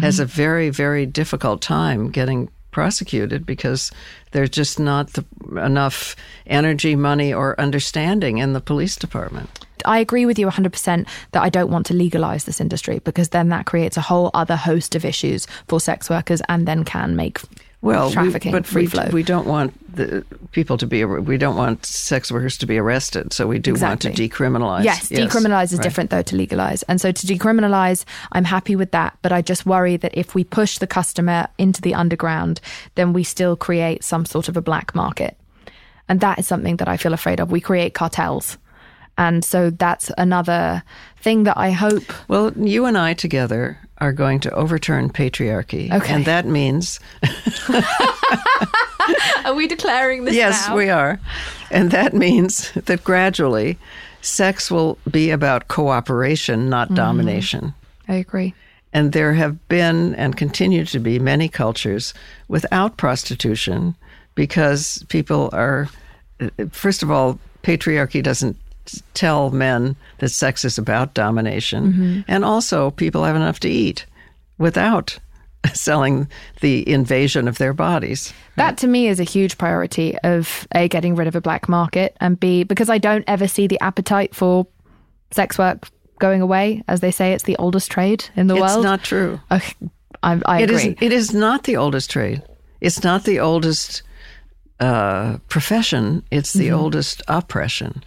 has a very very difficult time getting prosecuted because there's just not the, enough energy, money, or understanding in the police department. I agree with you 100% that I don't want to legalize this industry because then that creates a whole other host of issues for sex workers and then can make Well, we- trafficking but free we, flow. we don't want the people to be. We don't want sex workers to be arrested. So we do Exactly. want to decriminalize. Yes, decriminalize is right. different though to legalize. And so to decriminalize, I'm happy with that. But I just worry that if we push the customer into the underground, then we still create some sort of a black market. And that is something that I feel afraid of. We create cartels. And so that's another thing that I hope. Well, you and I together are going to overturn patriarchy, Okay. and that means Are we declaring this yes, we are, and that means that gradually, sex will be about cooperation, not Mm-hmm. domination. I agree. And there have been and continue to be many cultures without prostitution because people are, first of all, patriarchy doesn't tell men that sex is about domination. And also, people have enough to eat without selling the invasion of their bodies. That to me is a huge priority of A, getting rid of a black market, and B, because I don't ever see the appetite for sex work going away. As they say, it's the oldest trade in the It's world. It's not true. I, I It agree. is. It is not the oldest trade. It's not the oldest uh, profession. It's the oldest oppression.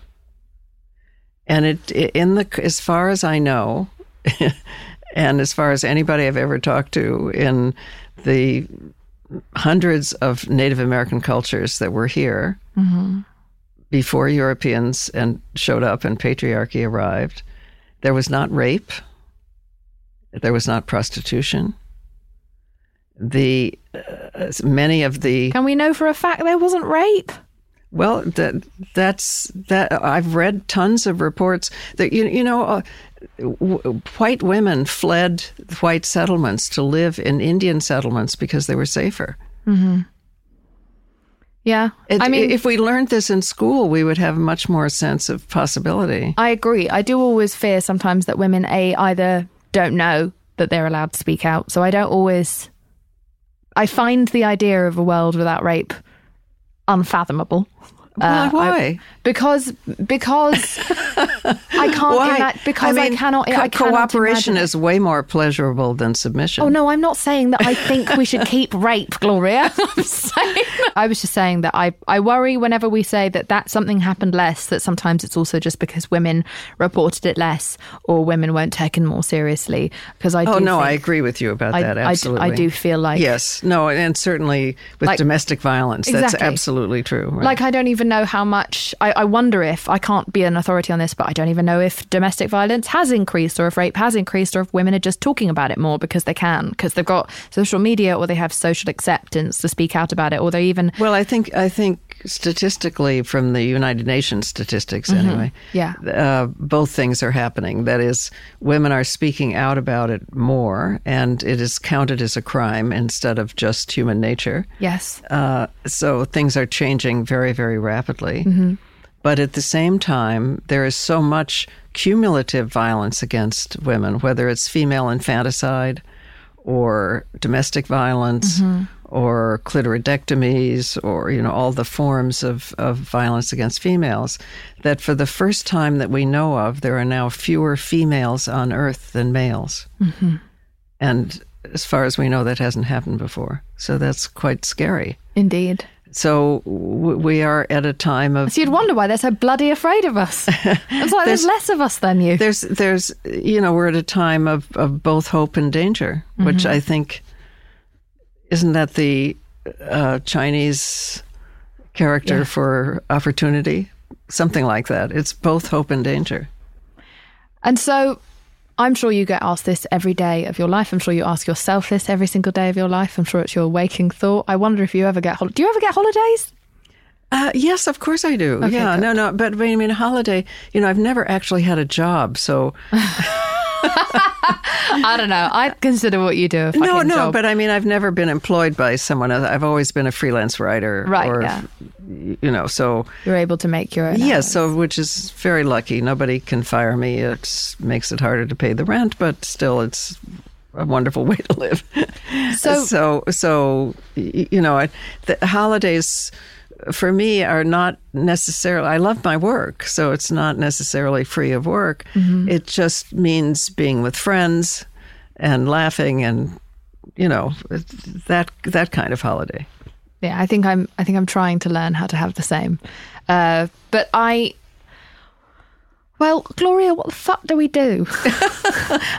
And it in the as far as I know, and as far as anybody I've ever talked to in the hundreds of Native American cultures that were here, before Europeans and showed up and patriarchy arrived, there was not rape, there was not prostitution. The uh, many of the Can we know for a fact there wasn't rape? Well, that that's that. I've read tons of reports that you you know, uh, white women fled white settlements to live in Indian settlements because they were safer. Yeah. It- I mean, if we learned this in school, we would have much more sense of possibility. I agree. I do always fear sometimes that women a either don't know that they're allowed to speak out. So I don't always. I find the idea of a world without rape unfathomable. Why? Uh, why? I- because because I can't why? imagine because I, mean, cannot. co- I cannot cooperation imagine is way more pleasurable than submission. Oh no, I'm not saying that I think we should keep rape, Gloria. I'm saying I was just saying that I I worry whenever we say that that something happened less that sometimes it's also just because women reported it less or women weren't taken more seriously because I do Oh no, I agree with you about I- that. I d- I Absolutely, do feel like- yes, no, and certainly with Like- domestic violence, that's absolutely true. right? Like I don't even know how much. I, I wonder if I can't be an authority on this, but I don't even know if domestic violence has increased or if rape has increased or if women are just talking about it more because they can because they've got social media or they have social acceptance to speak out about it or they even Well, I think I think statistically, from the United Nations statistics, anyway, Mm-hmm. Yeah. uh, both things are happening. That is, women are speaking out about it more, and it is counted as a crime instead of just human nature. yes Uh, so things are changing very, very rapidly. Mm-hmm. But at the same time, there is so much cumulative violence against women, whether it's female infanticide or domestic violence Mm-hmm. Or clitoridectomies or, you know, all the forms of, of violence against females, that for the first time that we know of, there are now fewer females on earth than males. Mm-hmm. And as far as we know, that hasn't happened before. So that's quite scary. indeed. So w- we are at a time of So you'd wonder why they're so bloody afraid of us. It's like there's, There's- less of us than you. there's there's you know we're at a time of of both hope and danger, which I think isn't that the uh, Chinese character for opportunity, something like that. It's both hope and danger. And so I'm sure you get asked this every day of your life. I'm sure you ask yourself this every single day of your life. I'm sure it's your waking thought. I wonder if you ever get hol- do you ever get holidays? Uh, yes, of course I do. yeah, good. no, no, but I mean, holiday. You know, I've never actually had a job, so I don't know. I'd consider what you do no, no. job. But I mean, I've never been employed by someone. else. I've always been a freelance writer, Right, Or, yeah. You know, so you're able to make your own. Yes, hours. so which is very lucky. Nobody can fire me. It makes it harder to pay the rent, but still, it's a wonderful way to live. So- so, so you know, I- the holidays for me are not necessarily. I love my work, so it's not necessarily free of work. Mm-hmm. It just means being with friends and laughing and you know that that kind of holiday. yeah, I think I'm. I think I'm trying to learn how to have the same. Uh, but I. Well, Gloria, what the fuck do we do?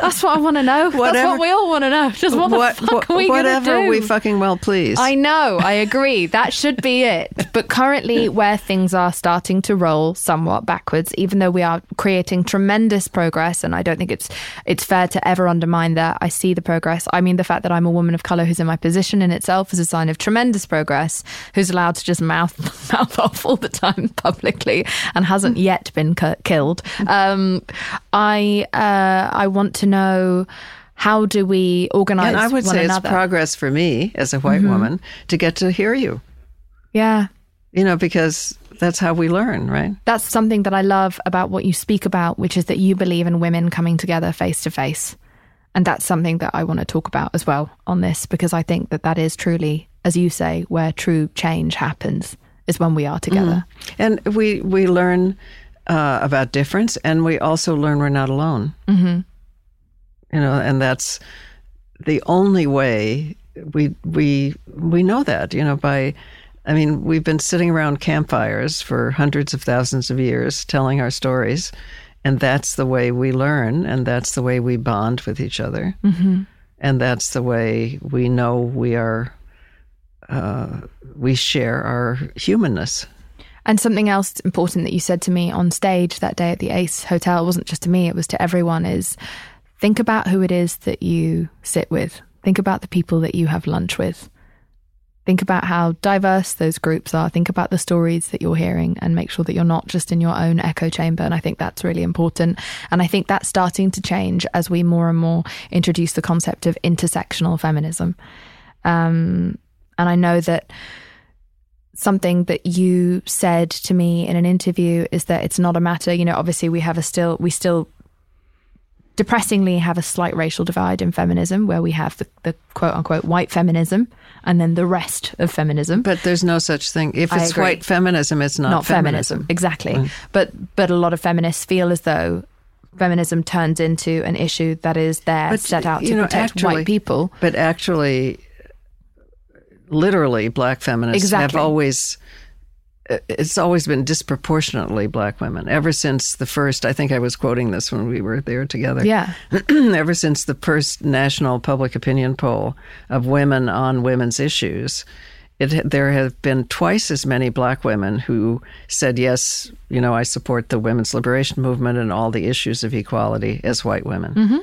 That's what I want to know. That's what we all want to know. Just what the fuck what- are we going to whatever we fucking well please. I know, I agree. That should be it. But currently, where things are starting to roll somewhat backwards, even though we are creating tremendous progress, and I don't think it's it's fair to ever undermine that. I see the progress. I mean, the fact that I'm a woman of color who's in my position in itself is a sign of tremendous progress. Who's allowed to just mouth mouth off all the time publicly and hasn't yet been killed. Um, I uh, I want to know. How do we organize And I would say another? it's progress for me as a white woman to get to hear you, yeah, you know, because that's how we learn, right? that's something that I love about what you speak about, which is that you believe in women coming together face to face. And that's something that I want to talk about as well on this, because I think that that is truly, as you say, where true change happens is when we are together. And we we learn uh, about difference, and we also learn we're not alone. Mm-hmm. You know, and that's the only way we we we know that. You know, by I mean, we've been sitting around campfires for hundreds of thousands of years, telling our stories, and that's the way we learn, and that's the way we bond with each other, mm-hmm. and that's the way we know we are. Uh, we share our humanness. And something else important that you said to me on stage that day at the Ace Hotel wasn't just to me, it was to everyone is think about who it is that you sit with. Think about the people that you have lunch with. Think about how diverse those groups are. Think about the stories that you're hearing and make sure that you're not just in your own echo chamber. And I think that's really important. And I think that's starting to change as we more and more introduce the concept of intersectional feminism. Um, and I know that something that you said to me in an interview is that it's not a matter, you know, obviously we have a still, we still depressingly have a slight racial divide in feminism where we have the, the quote unquote white feminism and then the rest of feminism. But there's no such thing. If it's white feminism, it's not, not feminism. feminism. Exactly. Mm. But but a lot of feminists feel as though feminism turns into an issue that is there but, set out to know, protect actually, white people. But actually, literally, black feminists exactly. have always it's always been disproportionately black women. Ever since the first i think i was quoting this when we were there together. Yeah. Ever since the first national public opinion poll of women on women's issues it, there have been twice as many black women who said yes you know i support the women's liberation movement and all the issues of equality as white women. Mm-hmm.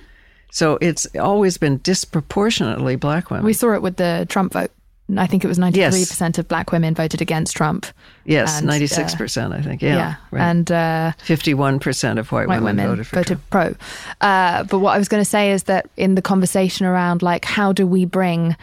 so it's always been disproportionately black women. We saw it with the trump vote I think it was 93% yes. of black women voted against Trump. Yes, and, 96%, uh, I think. Yeah. yeah. Right. And uh, 51% of white, white women, women, voted, voted pro. Uh, but what I was going to say is that in the conversation around, like, how do we bring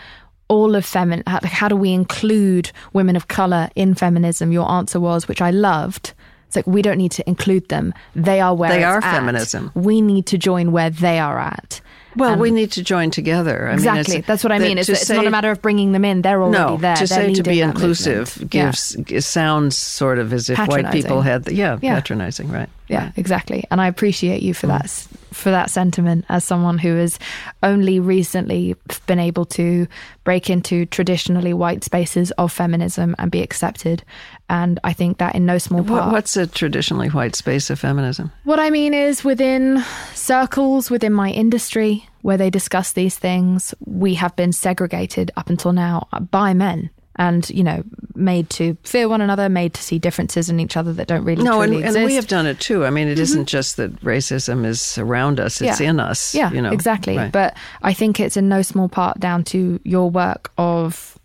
all of femin, how, how do we include women of color in feminism? Your answer was, which I loved. It's like we don't need to include them; they are where they are at. feminism. We need to join where they are at. Well, we need to join together. I exactly. Mean, That's what I mean. It's, it's say, not a matter of bringing them in. They're already no, there. To They're say to be inclusive movement. gives yeah. sounds sort of as if white people had the, yeah, yeah, patronizing, right? Yeah, exactly. And I appreciate you for mm. that for that sentiment as someone who has only recently been able to break into traditionally white spaces of feminism and be accepted. And I think that in no small part. What's a traditionally white space of feminism? What I mean is within circles within my industry where they discuss these things, we have been segregated up until now by men and you know made to fear one another made to see differences in each other that don't really exist. no and, and, we have done it too i mean it mm-hmm. not just that racism is around us it's yeah. in us yeah you know exactly right. but i think it's in no small part down to your work of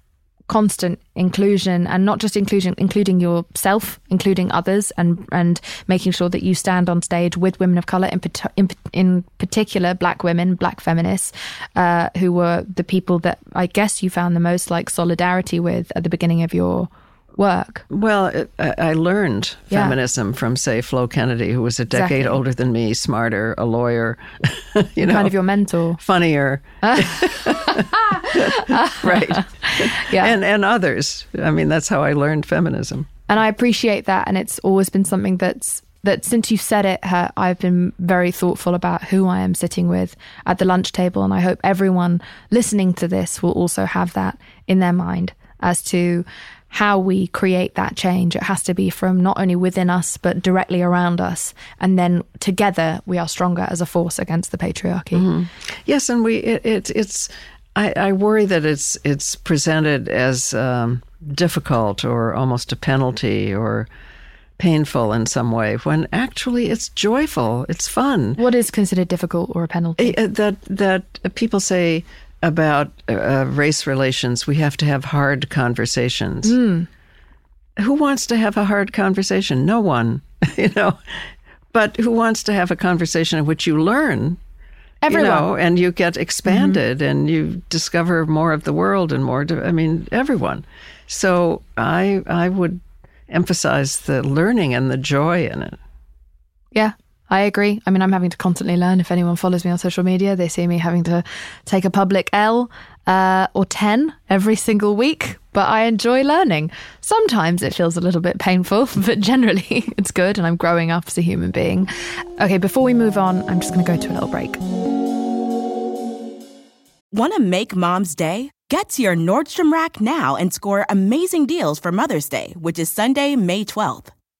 constant inclusion and not just inclusion including yourself including others and and making sure that you stand on stage with women of color in in, in particular black women black feminists uh, who were the people that I guess you found the most like solidarity with at the beginning of your work? Well, it, I learned yeah. feminism from, say, Flo Kennedy, who was a decade exactly. older than me, smarter, a lawyer, you know, kind of your mentor, funnier, right? Yeah, and and others. I mean, that's how I learned feminism, and I appreciate that. And it's always been something that's that since you said it, I've been very thoughtful about who I am sitting with at the lunch table. And I hope everyone listening to this will also have that in their mind as to how we create that change. It has to be from not only within us, but directly around us. And then together we are stronger as a force against the patriarchy. Mm-hmm. Yes. And we, it, it, it's, I, I, worry that it's, it's presented as um, difficult or almost a penalty or, painful in some way when actually it's joyful it's fun what is considered difficult or a penalty uh, that that people say about uh, race relations, we have to have hard conversations. Mm. Who wants to have a hard conversation? No one, you know. But who wants to have a conversation in which you learn? Everyone. You know, and you get expanded mm-hmm. and you discover more of the world and more. I mean, everyone. So I I would emphasize the learning and the joy in it. Yeah, I agree. I mean, I'm having to constantly learn. If anyone follows me on social media, they see me having to take a public L uh, or 10 every single week, but I enjoy learning. Sometimes it feels a little bit painful, but generally it's good and I'm growing up as a human being. Okay, before we move on, I'm just going to go to a little break. Want to make mom's day? Get to your Nordstrom Rack now and score amazing deals for Mother's Day, which is Sunday, May 12th.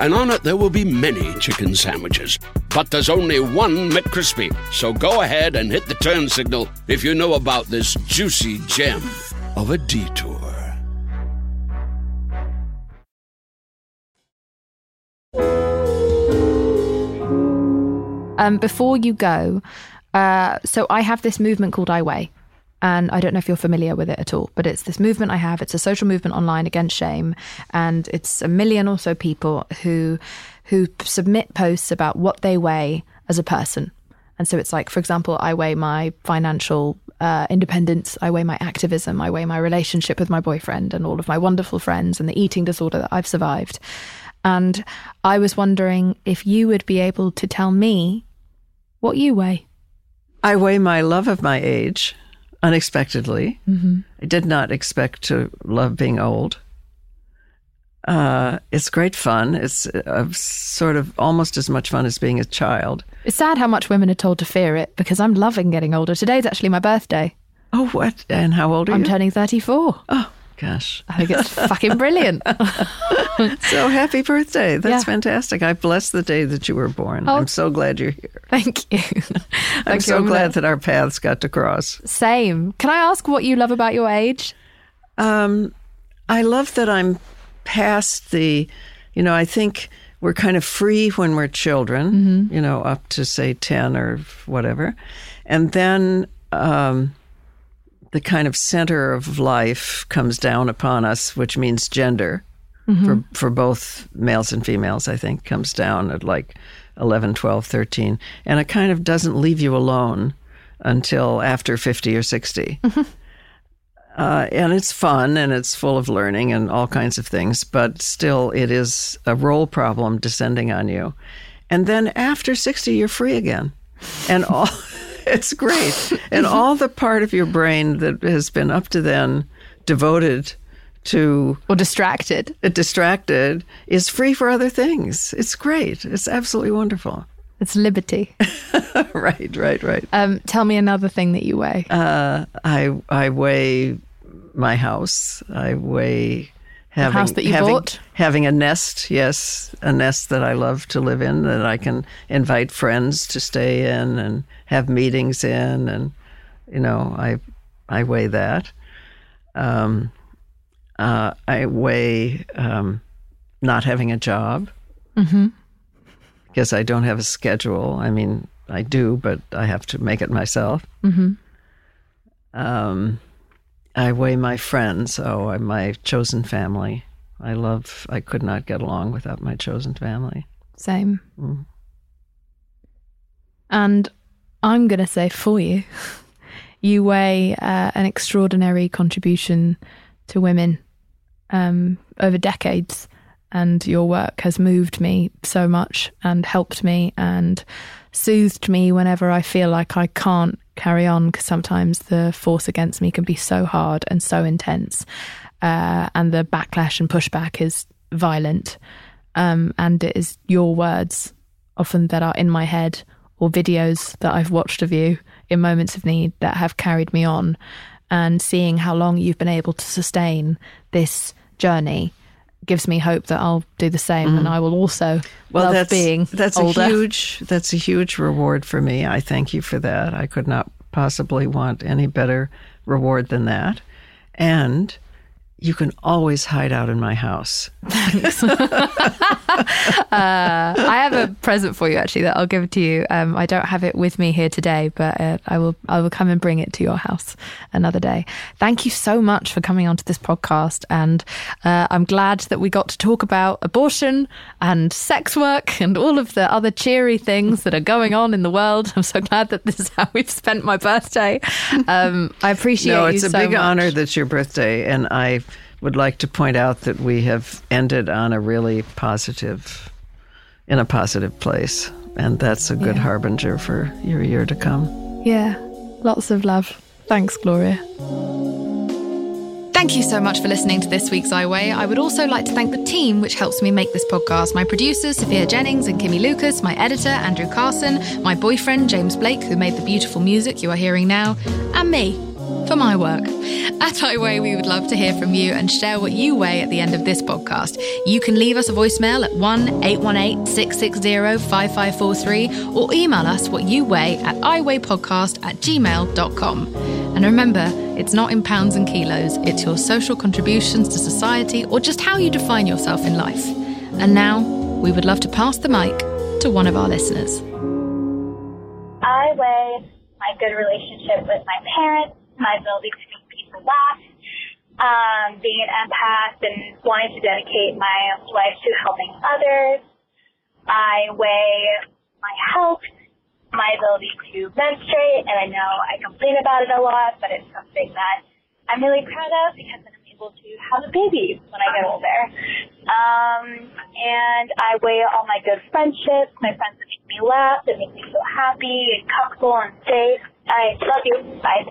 and on it there will be many chicken sandwiches. But there's only one McCrispy. So go ahead and hit the turn signal if you know about this juicy gem of a detour. Um, before you go, uh, so I have this movement called I Weigh. And I don't know if you're familiar with it at all, but it's this movement I have. It's a social movement online against shame, and it's a million or so people who who submit posts about what they weigh as a person. And so it's like, for example, I weigh my financial uh, independence, I weigh my activism, I weigh my relationship with my boyfriend, and all of my wonderful friends, and the eating disorder that I've survived. And I was wondering if you would be able to tell me what you weigh. I weigh my love of my age unexpectedly. Mm-hmm. I did not expect to love being old. Uh, it's great fun. It's uh, sort of almost as much fun as being a child. It's sad how much women are told to fear it because I'm loving getting older. Today's actually my birthday. Oh, what? And how old are I'm you? I'm turning 34. Oh, gosh. I think it's fucking brilliant. so happy birthday. That's yeah. fantastic. I bless the day that you were born. Oh, I'm so glad you're here. Thank you. I'm thank so you. glad that our paths got to cross. Same. Can I ask what you love about your age? Um, I love that I'm past the, you know, I think we're kind of free when we're children, mm-hmm. you know, up to say 10 or whatever. And then um, the kind of center of life comes down upon us, which means gender mm-hmm. for, for both males and females, I think, comes down at like 11, 12, 13. And it kind of doesn't leave you alone until after 50 or 60. Mm-hmm. Uh, and it's fun and it's full of learning and all kinds of things, but still, it is a role problem descending on you. And then after 60, you're free again. And all. it's great. And all the part of your brain that has been up to then devoted to or distracted, uh, distracted is free for other things. It's great. It's absolutely wonderful. It's liberty. right, right, right. Um, tell me another thing that you weigh. Uh, I I weigh my house. I weigh having, the house that you having, bought. Having a nest, yes, a nest that I love to live in, that I can invite friends to stay in and have meetings in, and you know, I I weigh that. Um, uh, I weigh um, not having a job mm-hmm. because I don't have a schedule. I mean, I do, but I have to make it myself. Mm-hmm. Um, I weigh my friends, oh, my chosen family. I love. I could not get along without my chosen family. Same. Mm. And I'm going to say for you, you weigh uh, an extraordinary contribution to women um, over decades, and your work has moved me so much and helped me and soothed me whenever I feel like I can't carry on because sometimes the force against me can be so hard and so intense, uh, and the backlash and pushback is violent. Um, and it is your words often that are in my head or videos that I've watched of you in moments of need that have carried me on. And seeing how long you've been able to sustain this journey gives me hope that I'll do the same mm. and I will also well, love that's, being that's older. a huge that's a huge reward for me. I thank you for that. I could not possibly want any better reward than that. And you can always hide out in my house. Uh, I have a present for you actually that I'll give to you. Um, I don't have it with me here today, but uh, I will. I will come and bring it to your house another day. Thank you so much for coming onto this podcast, and uh, I'm glad that we got to talk about abortion and sex work and all of the other cheery things that are going on in the world. I'm so glad that this is how we've spent my birthday. Um, I appreciate. No, it's a so big much. honor that's your birthday, and I would like to point out that we have ended on a really positive, in a positive place. And that's a good yeah. harbinger for your year to come. Yeah. Lots of love. Thanks, Gloria. Thank Thank you so much for listening to this week's I Weigh. I would also like to thank the team which helps me make this podcast my producers, Sophia Jennings and Kimmy Lucas, my editor, Andrew Carson, my boyfriend, James Blake, who made the beautiful music you are hearing now, and me, for my work. At I Weigh, we would love to hear from you and share what you weigh at the end of this podcast. You can leave us a voicemail at 1 818 660 5543 or email us what you weigh at iweighpodcast at gmail.com. And remember, it's not in pounds and kilos, it's your social contributions to society or just how you define yourself in life. And now, we would love to pass the mic to one of our listeners. I weigh my good relationship with my parents my ability to make people laugh, um, being an empath and wanting to dedicate my life to helping others. I weigh my health, my ability to menstruate, and I know I complain about it a lot, but it's something that I'm really proud of because I'm able to have a baby when I get older. Um, and I weigh all my good friendships, my friends that make me laugh, that make me feel happy and comfortable and safe. I love you. Bye.